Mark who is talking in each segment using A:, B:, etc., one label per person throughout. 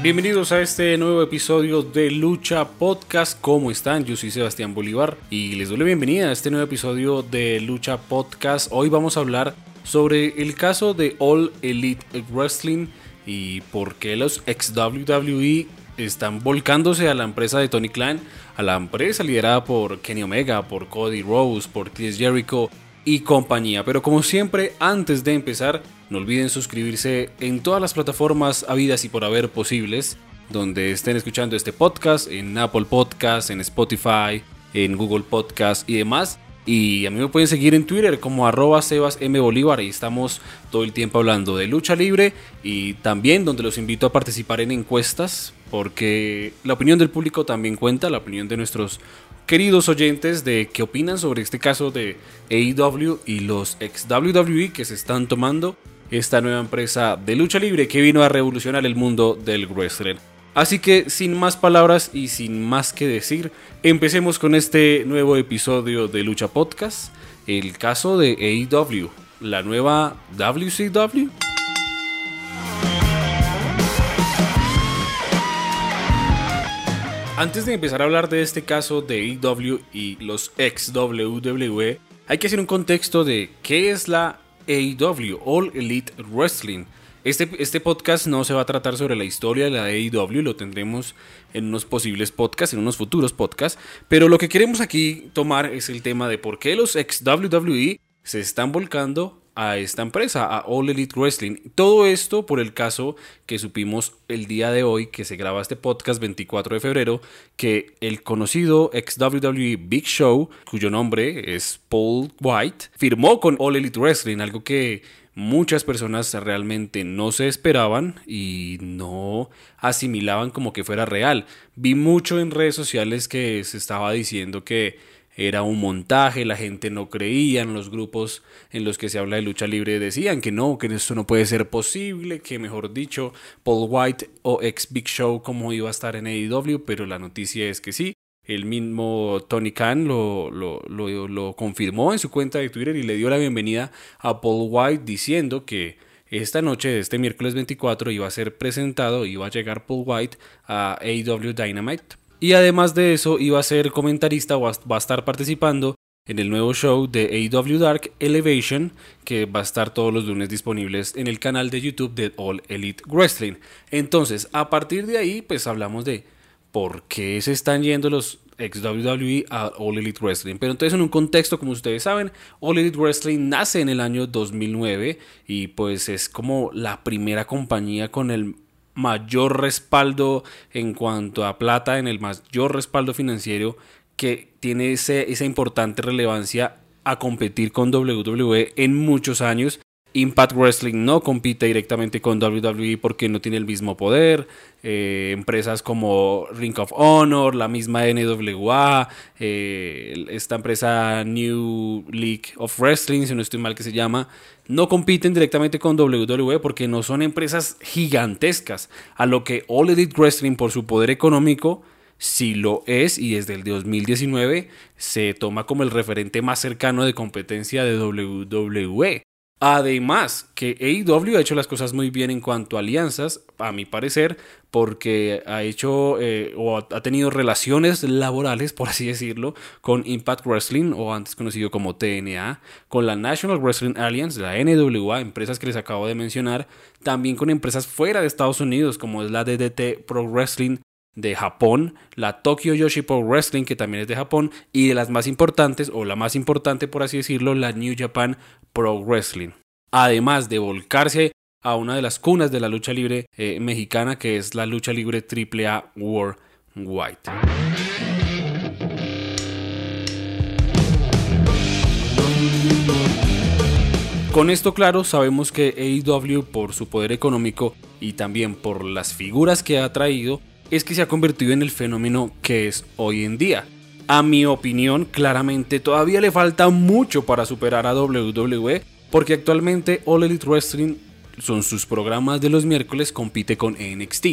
A: Bienvenidos a este nuevo episodio de Lucha Podcast. ¿Cómo están? Yo soy Sebastián Bolívar y les doy la bienvenida a este nuevo episodio de Lucha Podcast. Hoy vamos a hablar sobre el caso de All Elite Wrestling y por qué los ex WWE están volcándose a la empresa de Tony Khan, a la empresa liderada por Kenny Omega, por Cody Rose, por Chris Jericho y compañía. Pero como siempre, antes de empezar, no olviden suscribirse en todas las plataformas habidas y por haber posibles, donde estén escuchando este podcast, en Apple Podcast, en Spotify, en Google Podcast y demás. Y a mí me pueden seguir en Twitter como arroba Sebas y estamos todo el tiempo hablando de lucha libre y también donde los invito a participar en encuestas porque la opinión del público también cuenta, la opinión de nuestros queridos oyentes de qué opinan sobre este caso de AEW y los ex WWE que se están tomando esta nueva empresa de lucha libre que vino a revolucionar el mundo del wrestling. Así que sin más palabras y sin más que decir, empecemos con este nuevo episodio de Lucha Podcast, el caso de AEW, la nueva WCW. Antes de empezar a hablar de este caso de AEW y los ex WWE, hay que hacer un contexto de qué es la AEW, All Elite Wrestling. Este, este, podcast no se va a tratar sobre la historia de la AEW, lo tendremos en unos posibles podcasts, en unos futuros podcasts, pero lo que queremos aquí tomar es el tema de por qué los ex WWE se están volcando a esta empresa, a All Elite Wrestling. Todo esto por el caso que supimos el día de hoy, que se graba este podcast 24 de febrero, que el conocido ex WWE Big Show, cuyo nombre es Paul White, firmó con All Elite Wrestling, algo que muchas personas realmente no se esperaban y no asimilaban como que fuera real. Vi mucho en redes sociales que se estaba diciendo que era un montaje, la gente no creía, en los grupos en los que se habla de lucha libre decían que no, que eso no puede ser posible, que mejor dicho, Paul White o ex Big Show como iba a estar en AEW, pero la noticia es que sí. El mismo Tony Khan lo, lo, lo, lo confirmó en su cuenta de Twitter y le dio la bienvenida a Paul White diciendo que esta noche, este miércoles 24, iba a ser presentado, iba a llegar Paul White a AEW Dynamite y además de eso, iba a ser comentarista o va a estar participando en el nuevo show de AW Dark Elevation, que va a estar todos los lunes disponibles en el canal de YouTube de All Elite Wrestling. Entonces, a partir de ahí, pues hablamos de por qué se están yendo los ex WWE a All Elite Wrestling. Pero entonces en un contexto, como ustedes saben, All Elite Wrestling nace en el año 2009 y pues es como la primera compañía con el mayor respaldo en cuanto a plata, en el mayor respaldo financiero que tiene ese, esa importante relevancia a competir con WWE en muchos años Impact Wrestling no compite directamente con WWE porque no tiene el mismo poder. Eh, empresas como Ring of Honor, la misma NWA, eh, esta empresa New League of Wrestling, si no estoy mal que se llama, no compiten directamente con WWE porque no son empresas gigantescas. A lo que All Elite Wrestling, por su poder económico, sí lo es y desde el 2019 se toma como el referente más cercano de competencia de WWE. Además, que AEW ha hecho las cosas muy bien en cuanto a alianzas, a mi parecer, porque ha hecho eh, o ha tenido relaciones laborales, por así decirlo, con Impact Wrestling, o antes conocido como TNA, con la National Wrestling Alliance, la NWA, empresas que les acabo de mencionar, también con empresas fuera de Estados Unidos, como es la DDT Pro Wrestling de Japón, la Tokyo Yoshi Pro Wrestling, que también es de Japón, y de las más importantes, o la más importante por así decirlo, la New Japan Pro Wrestling. Además de volcarse a una de las cunas de la lucha libre eh, mexicana, que es la lucha libre AAA World White. Con esto claro, sabemos que AEW por su poder económico y también por las figuras que ha traído, es que se ha convertido en el fenómeno que es hoy en día. A mi opinión, claramente todavía le falta mucho para superar a WWE, porque actualmente All Elite Wrestling son sus programas de los miércoles compite con NXT.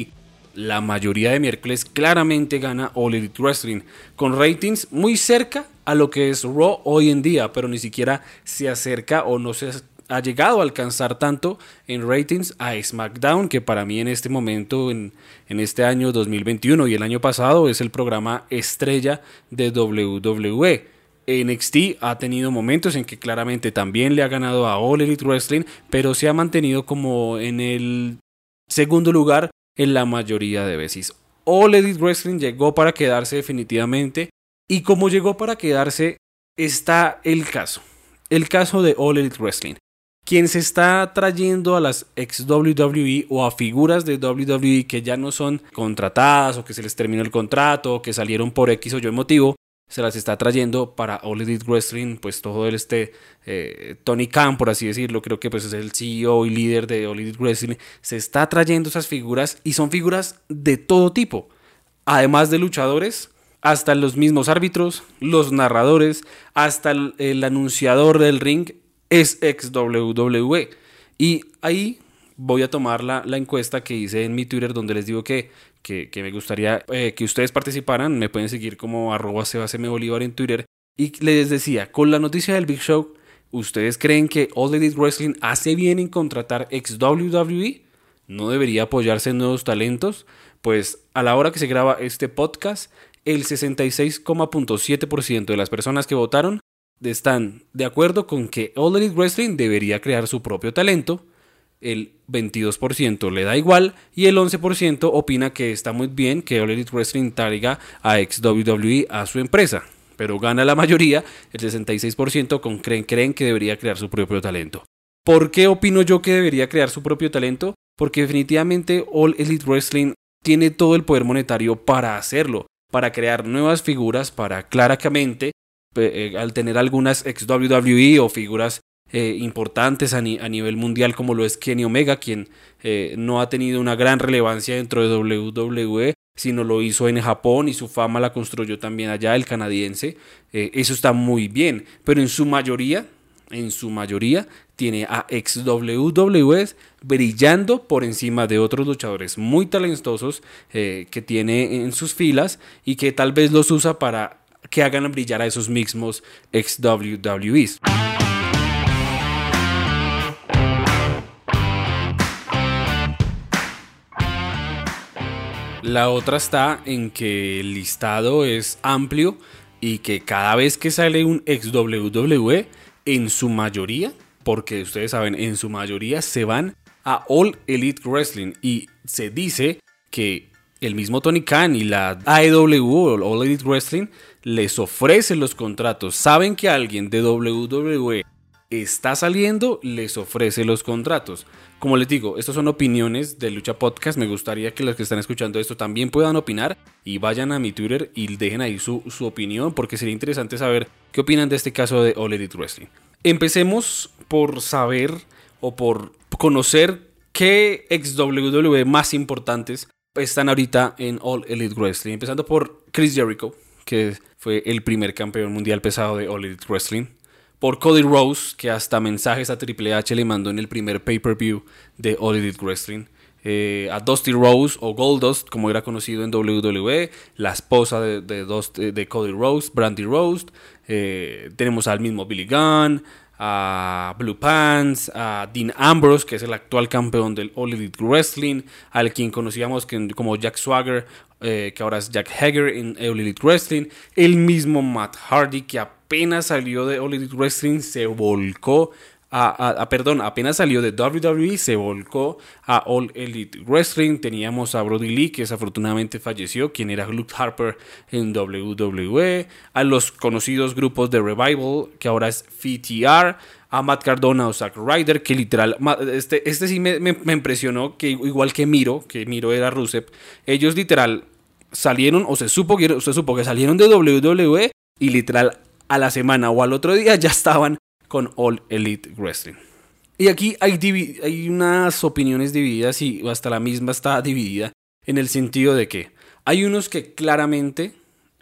A: La mayoría de miércoles claramente gana All Elite Wrestling, con ratings muy cerca a lo que es Raw hoy en día, pero ni siquiera se acerca o no se ha llegado a alcanzar tanto en ratings a SmackDown, que para mí en este momento, en, en este año 2021 y el año pasado, es el programa estrella de WWE. NXT ha tenido momentos en que claramente también le ha ganado a All Elite Wrestling, pero se ha mantenido como en el segundo lugar en la mayoría de veces. All Elite Wrestling llegó para quedarse definitivamente y como llegó para quedarse está el caso. El caso de All Elite Wrestling. Quien se está trayendo a las ex WWE o a figuras de WWE que ya no son contratadas o que se les terminó el contrato o que salieron por X o Y motivo, se las está trayendo para All Elite Wrestling, pues todo este eh, Tony Khan, por así decirlo, creo que pues es el CEO y líder de All Elite Wrestling, se está trayendo esas figuras y son figuras de todo tipo, además de luchadores, hasta los mismos árbitros, los narradores, hasta el, anunciador del ring es ex WWE. Y ahí voy a tomar la, la, encuesta que hice en mi Twitter donde les digo que, que, me gustaría eh, que ustedes participaran. Me pueden seguir como arroba Bolívar en Twitter. Y les decía, con la noticia del Big Show, ¿ustedes creen que All Elite Wrestling hace bien en contratar ex WWE? ¿No debería apoyarse en nuevos talentos? Pues a la hora que se graba este podcast, el 66,7% de las personas que votaron están de acuerdo con que All Elite Wrestling debería crear su propio talento, el 22% le da igual y el 11% opina que está muy bien que All Elite Wrestling traiga a ex WWE a su empresa. Pero gana la mayoría, el 66% con creen, creen que debería crear su propio talento. ¿Por qué opino yo que debería crear su propio talento? Porque definitivamente All Elite Wrestling tiene todo el poder monetario para hacerlo para crear nuevas figuras, para claramente, eh, al tener algunas ex WWE o figuras eh, importantes a, nivel mundial como lo es Kenny Omega, quien eh, no ha tenido una gran relevancia dentro de WWE, sino lo hizo en Japón y su fama la construyó también allá el canadiense. eso está muy bien, pero en su mayoría, en su mayoría, tiene a ex WWEs brillando por encima de otros luchadores muy talentosos que tiene en sus filas y que tal vez los usa para que hagan brillar a esos mismos ex WWEs. La otra está en que el listado es amplio y que cada vez que sale un ex WWE, en su mayoría porque ustedes saben, en su mayoría se van a All Elite Wrestling y se dice que el mismo Tony Khan y la AEW, All Elite Wrestling, les ofrecen los contratos. Saben que alguien de WWE está saliendo, les ofrece los contratos. Como les digo, estas son opiniones de Lucha Podcast. Me gustaría que los que están escuchando esto también puedan opinar y vayan a mi Twitter y dejen ahí su, su opinión porque sería interesante saber qué opinan de este caso de All Elite Wrestling. Empecemos por saber o por conocer qué ex WWE más importantes están ahorita en All Elite Wrestling. Empezando por Chris Jericho, que fue el primer campeón mundial pesado de All Elite Wrestling. Por Cody Rose, que hasta mensajes a Triple H le mandó en el primer pay-per-view de All Elite Wrestling. Eh, a Dusty Rose o Goldust, como era conocido en WWE, la esposa de, de, Cody Rose, Brandy Rose. Eh, tenemos al mismo Billy Gunn, a Blue Pants, a Dean Ambrose, que es el actual campeón del All Elite Wrestling, al quien conocíamos como Jack Swagger, eh, que ahora es Jack Hager en All Wrestling, el mismo Matt Hardy, que apenas salió de All Wrestling, se volcó a, perdón, apenas salió de WWE, se volcó a All Elite Wrestling. Teníamos a Brody Lee, que desafortunadamente falleció, quien era Luke Harper en WWE. A los conocidos grupos de Revival, que ahora es FTR. A Matt Cardona o Zack Ryder, que literal, este, este sí me, me, impresionó, que igual que Miro, que Miro era Rusev, ellos literal salieron, o se supo, se supo que salieron de WWE y literal a la semana o al otro día ya estaban con All Elite Wrestling. Y aquí hay, hay unas opiniones divididas y hasta la misma está dividida en el sentido de que hay unos que claramente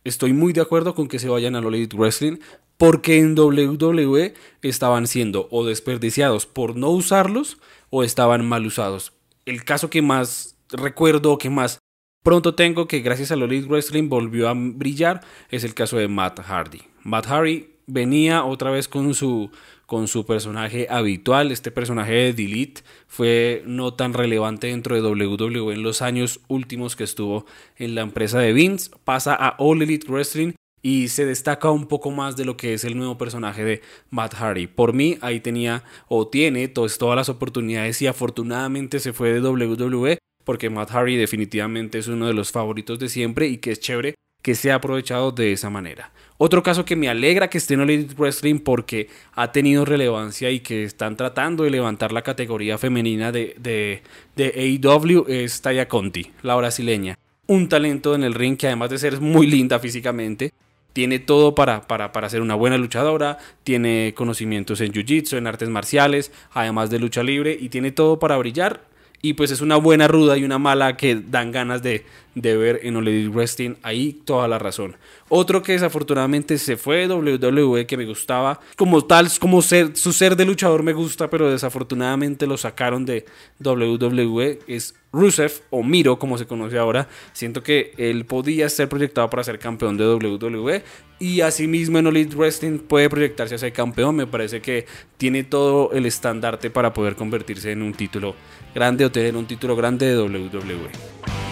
A: estoy muy de acuerdo con que se vayan a All Elite Wrestling porque en WWE estaban siendo o desperdiciados por no usarlos o estaban mal usados. El caso que más recuerdo, que más pronto tengo, que gracias a All Elite Wrestling volvió a brillar, es el caso de Matt Hardy. Matt Hardy venía otra vez con su, con su personaje habitual. Este personaje de Delete fue no tan relevante dentro de WWE en los años últimos que estuvo en la empresa de Vince. Pasa a All Elite Wrestling y se destaca un poco más de lo que es el nuevo personaje de Matt Hardy. Por mí, ahí tenía o tiene todas, todas las oportunidades y afortunadamente se fue de WWE porque Matt Hardy definitivamente es uno de los favoritos de siempre y que es chévere que se ha aprovechado de esa manera. Otro caso que me alegra que esté en Elite Wrestling porque ha tenido relevancia y que están tratando de levantar la categoría femenina de, de, de AEW es Taya Conti, la brasileña. Un talento en el ring que además de ser muy linda físicamente, tiene todo para, para, para, ser una buena luchadora, tiene conocimientos en jiu-jitsu, en artes marciales, además de lucha libre, y tiene todo para brillar y pues es una buena ruda y una mala que dan ganas de, de ver en All Wrestling. Ahí toda la razón. Otro que desafortunadamente se fue WWE que me gustaba. Como tal, como su ser de luchador me gusta, pero desafortunadamente lo sacaron de WWE. Es Rusev o Miro, como se conoce ahora. Siento que él podía ser proyectado para ser campeón de WWE. Y asimismo en Elite Wrestling puede proyectarse a ser campeón. Me parece que tiene todo el estandarte para poder convertirse en un título grande o tener un título grande de WWE.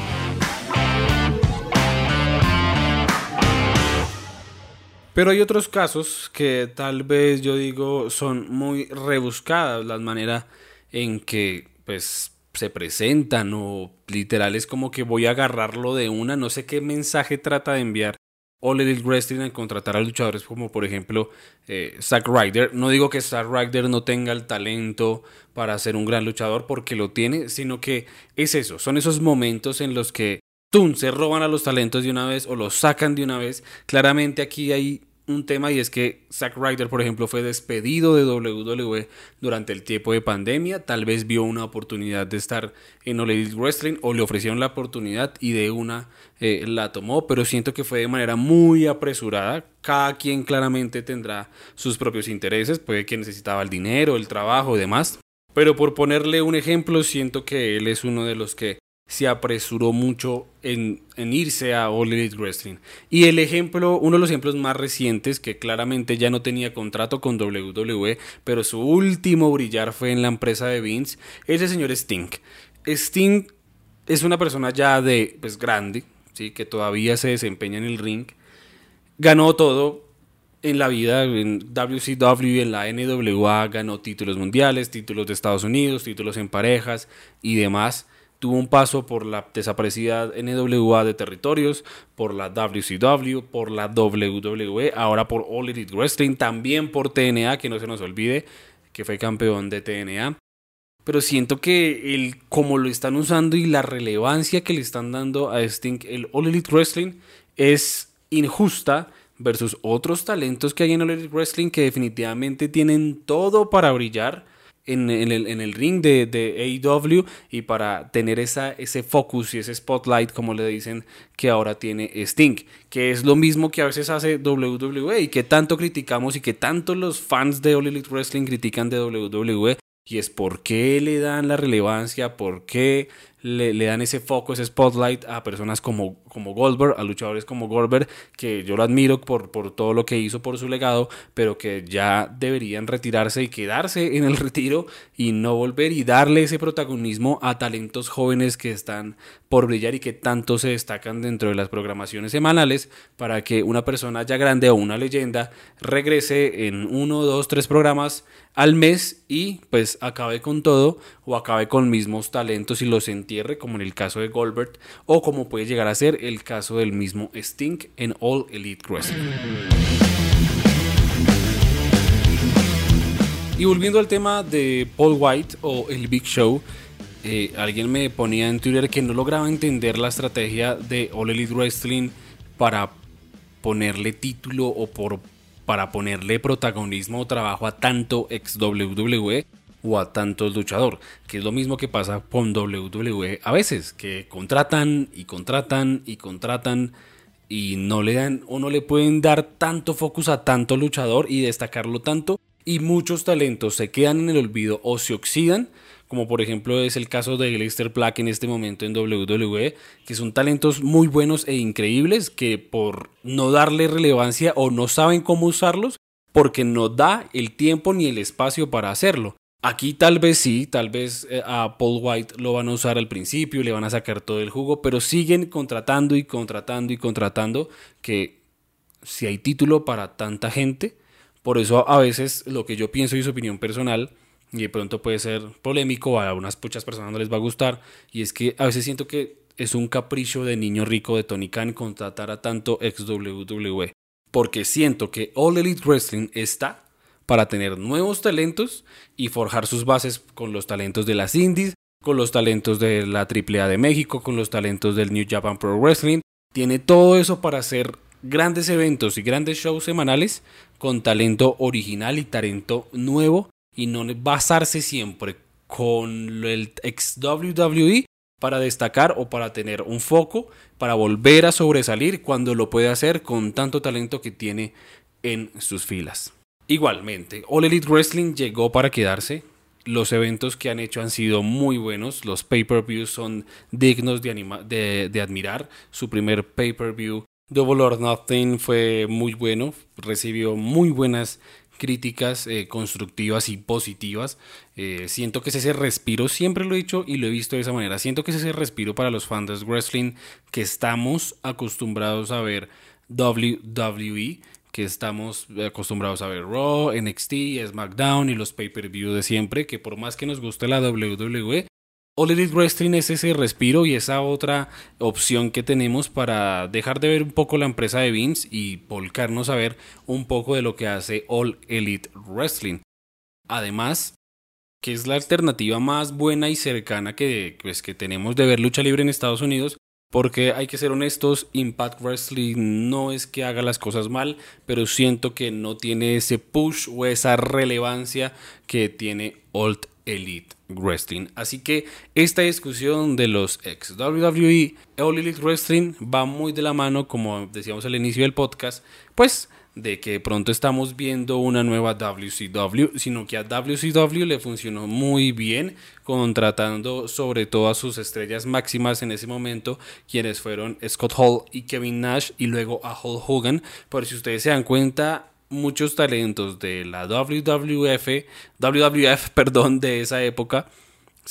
A: Pero hay otros casos que tal vez yo digo son muy rebuscadas la manera en que pues se presentan o literal es como que voy a agarrarlo de una, no sé qué mensaje trata de enviar All Elite Wrestling en contratar a luchadores como por ejemplo eh, Zack Ryder. No digo que Zack Ryder no tenga el talento para ser un gran luchador porque lo tiene, sino que es eso, son esos momentos en los que ¡tum! se roban a los talentos de una vez o los sacan de una vez. Claramente aquí hay un tema y es que Zack Ryder, por ejemplo, fue despedido de WWE durante el tiempo de pandemia. Tal vez vio una oportunidad de estar en All Wrestling o le ofrecieron la oportunidad y de una eh, la tomó, pero siento que fue de manera muy apresurada. Cada quien claramente tendrá sus propios intereses, puede que necesitaba el dinero, el trabajo y demás. Pero por ponerle un ejemplo, siento que él es uno de los que se apresuró mucho en, irse a All Wrestling. Y el ejemplo, uno de los ejemplos más recientes, que claramente ya no tenía contrato con WWE, pero su último brillar fue en la empresa de Vince, es el señor Sting. Sting es una persona ya de, pues grande, ¿sí? que todavía se desempeña en el ring. Ganó todo, en la vida, en WCW y en la NWA ganó títulos mundiales, títulos de Estados Unidos, títulos en parejas y demás tuvo un paso por la desaparecida NWA de territorios, por la WCW, por la WWE, ahora por All Elite Wrestling, también por TNA, que no se nos olvide que fue campeón de TNA. Pero siento que el como lo están usando y la relevancia que le están dando a Sting, el All Elite Wrestling, es injusta versus otros talentos que hay en All Elite Wrestling que definitivamente tienen todo para brillar en, el, ring de, de, AEW y para tener esa, ese focus y ese spotlight, como le dicen, que ahora tiene Sting, que es lo mismo que a veces hace WWE y que tanto criticamos y que tanto los fans de All Elite Wrestling critican de WWE. Y es por qué le dan la relevancia, por qué le, dan ese foco, ese spotlight a personas como, como Goldberg, a luchadores como Goldberg, que yo lo admiro por, por todo lo que hizo por su legado, pero que ya deberían retirarse y quedarse en el retiro y no volver y darle ese protagonismo a talentos jóvenes que están por brillar y que tanto se destacan dentro de las programaciones semanales para que una persona ya grande o una leyenda regrese en uno, dos, tres programas al mes y pues acabe con todo o acabe con mismos talentos y los como en el caso de Goldberg o como puede llegar a ser el caso del mismo Sting en All Elite Wrestling. Y volviendo al tema de Paul White o el Big Show, eh, alguien me ponía en Twitter que no lograba entender la estrategia de All Elite Wrestling para ponerle título o por, para ponerle protagonismo o trabajo a tanto ex WWE o a tanto luchador, que es lo mismo que pasa con WWE a veces, que contratan y contratan y contratan y no le dan o no le pueden dar tanto focus a tanto luchador y destacarlo tanto y muchos talentos se quedan en el olvido o se oxidan como por ejemplo es el caso de Leicester Black en este momento en WWE, que son talentos muy buenos e increíbles que por no darle relevancia o no saben cómo usarlos, porque no da el tiempo ni el espacio para hacerlo. Aquí tal vez sí, tal vez eh, a Paul White lo van a usar al principio, le van a sacar todo el jugo, pero siguen contratando y contratando y contratando que si hay título para tanta gente, por eso a veces lo que yo pienso y su opinión personal, y de pronto puede ser polémico, a unas muchas personas no les va a gustar, y es que a veces siento que es un capricho de niño rico de Tony Khan contratar a tanto ex WWE, porque siento que All Elite Wrestling está para tener nuevos talentos y forjar sus bases con los talentos de las indies, con los talentos de la AAA de México, con los talentos del New Japan Pro Wrestling. Tiene todo eso para hacer grandes eventos y grandes shows semanales con talento original y talento nuevo y no basarse siempre con el ex WWE para destacar o para tener un foco, para volver a sobresalir cuando lo puede hacer con tanto talento que tiene en sus filas. Igualmente, All Elite Wrestling llegó para quedarse. Los eventos que han hecho han sido muy buenos. Los pay-per-views son dignos de, de, admirar. Su primer pay-per-view, Double or Nothing, fue muy bueno. Recibió muy buenas críticas eh, constructivas y positivas. Eh, siento que es ese respiro, siempre lo he dicho y lo he visto de esa manera. Siento que es ese respiro para los fans de wrestling que estamos acostumbrados a ver WWE que estamos acostumbrados a ver Raw, NXT, SmackDown y los pay-per-view de siempre, que por más que nos guste la WWE, All Elite Wrestling es ese respiro y esa otra opción que tenemos para dejar de ver un poco la empresa de Vince y volcarnos a ver un poco de lo que hace All Elite Wrestling. Además, que es la alternativa más buena y cercana que, pues, que tenemos de ver lucha libre en Estados Unidos, porque hay que ser honestos, Impact Wrestling no es que haga las cosas mal, pero siento que no tiene ese push o esa relevancia que tiene Old Elite Wrestling. Así que esta discusión de los ex WWE, Old Elite Wrestling va muy de la mano, como decíamos al inicio del podcast, pues de que pronto estamos viendo una nueva WCW, sino que a WCW le funcionó muy bien, contratando sobre todo a sus estrellas máximas en ese momento, quienes fueron Scott Hall y Kevin Nash, y luego a Hulk Hogan. Por si ustedes se dan cuenta, muchos talentos de la WWF, WWF, perdón, de esa época,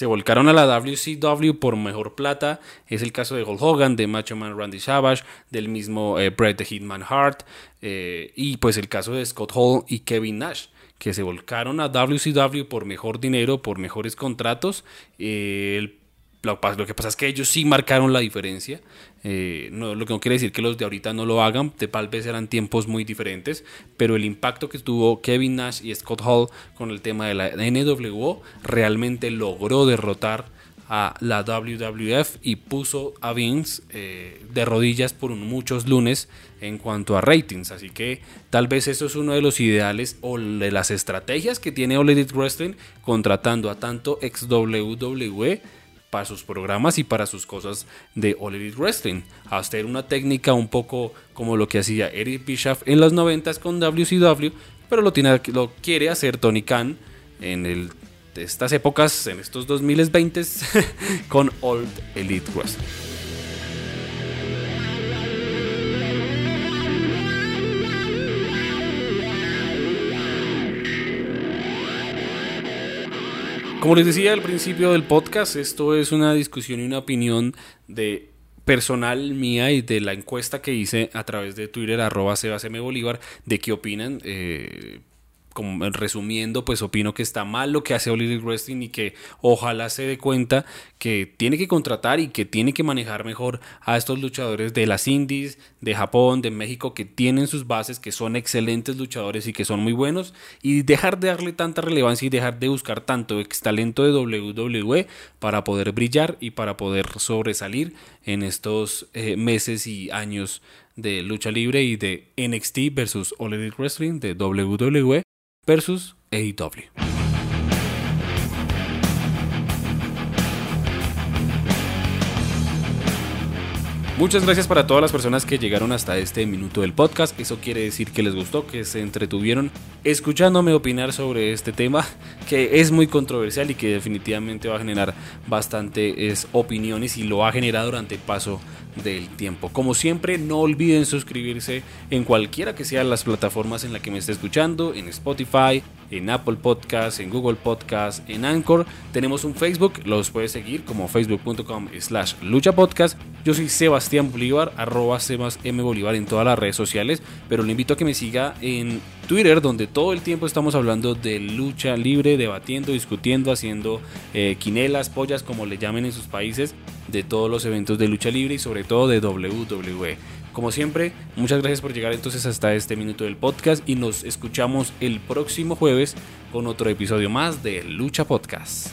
A: se volcaron a la WCW por mejor plata. Es el caso de Hulk Hogan, de Macho Man Randy Savage, del mismo eh, Bret the Hitman Hart, eh, y pues el caso de Scott Hall y Kevin Nash, que se volcaron a WCW por mejor dinero, por mejores contratos. Eh, el lo, que pasa es que ellos sí marcaron la diferencia. Eh, no, lo que no quiere decir que los de ahorita no lo hagan, de tal vez eran tiempos muy diferentes, pero el impacto que tuvo Kevin Nash y Scott Hall con el tema de la NWO realmente logró derrotar a la WWF y puso a Vince eh, de rodillas por muchos lunes en cuanto a ratings. Así que tal vez eso es uno de los ideales o de las estrategias que tiene All Wrestling contratando a tanto ex WWE para sus programas y para sus cosas de All Elite Wrestling. Hacer una técnica un poco como lo que hacía Eric Bischoff en los 90 con WCW, pero lo, tiene, lo quiere hacer Tony Khan en el, estas épocas, en estos 2020 con Old Elite Wrestling. Como les decía al principio del podcast, esto es una discusión y una opinión de personal mía y de la encuesta que hice a través de Twitter, arroba Bolívar, de qué opinan. Eh, como resumiendo, pues opino que está mal lo que hace Oliver Wrestling y que ojalá se dé cuenta que tiene que contratar y que tiene que manejar mejor a estos luchadores de las indies, de Japón, de México, que tienen sus bases, que son excelentes luchadores y que son muy buenos, y dejar de darle tanta relevancia y dejar de buscar tanto ex talento de WWE para poder brillar y para poder sobresalir en estos eh, meses y años de lucha libre y de NXT versus All Elite Wrestling de WWE versus AEW. Muchas gracias para todas las personas que llegaron hasta este minuto del podcast. Eso quiere decir que les gustó, que se entretuvieron escuchándome opinar sobre este tema que es muy controversial y que definitivamente va a generar bastantes opiniones y lo ha generado durante el paso del tiempo. Como siempre, no olviden suscribirse en cualquiera que sean las plataformas en la que me esté escuchando, en Spotify, en Apple Podcast, en Google Podcast, en Anchor. Tenemos un Facebook, los puedes seguir como facebook.com slash lucha podcast. Yo soy Sebastián Bolívar, arroba Sebas Bolívar en todas las redes sociales, pero le invito a que me siga en Twitter, donde todo el tiempo estamos hablando de lucha libre, debatiendo, discutiendo, haciendo eh, quinelas, pollas, como le llamen en sus países, de todos los eventos de lucha libre y sobre todo de WWE. Como siempre, muchas gracias por llegar entonces hasta este minuto del podcast y nos escuchamos el próximo jueves con otro episodio más de Lucha Podcast.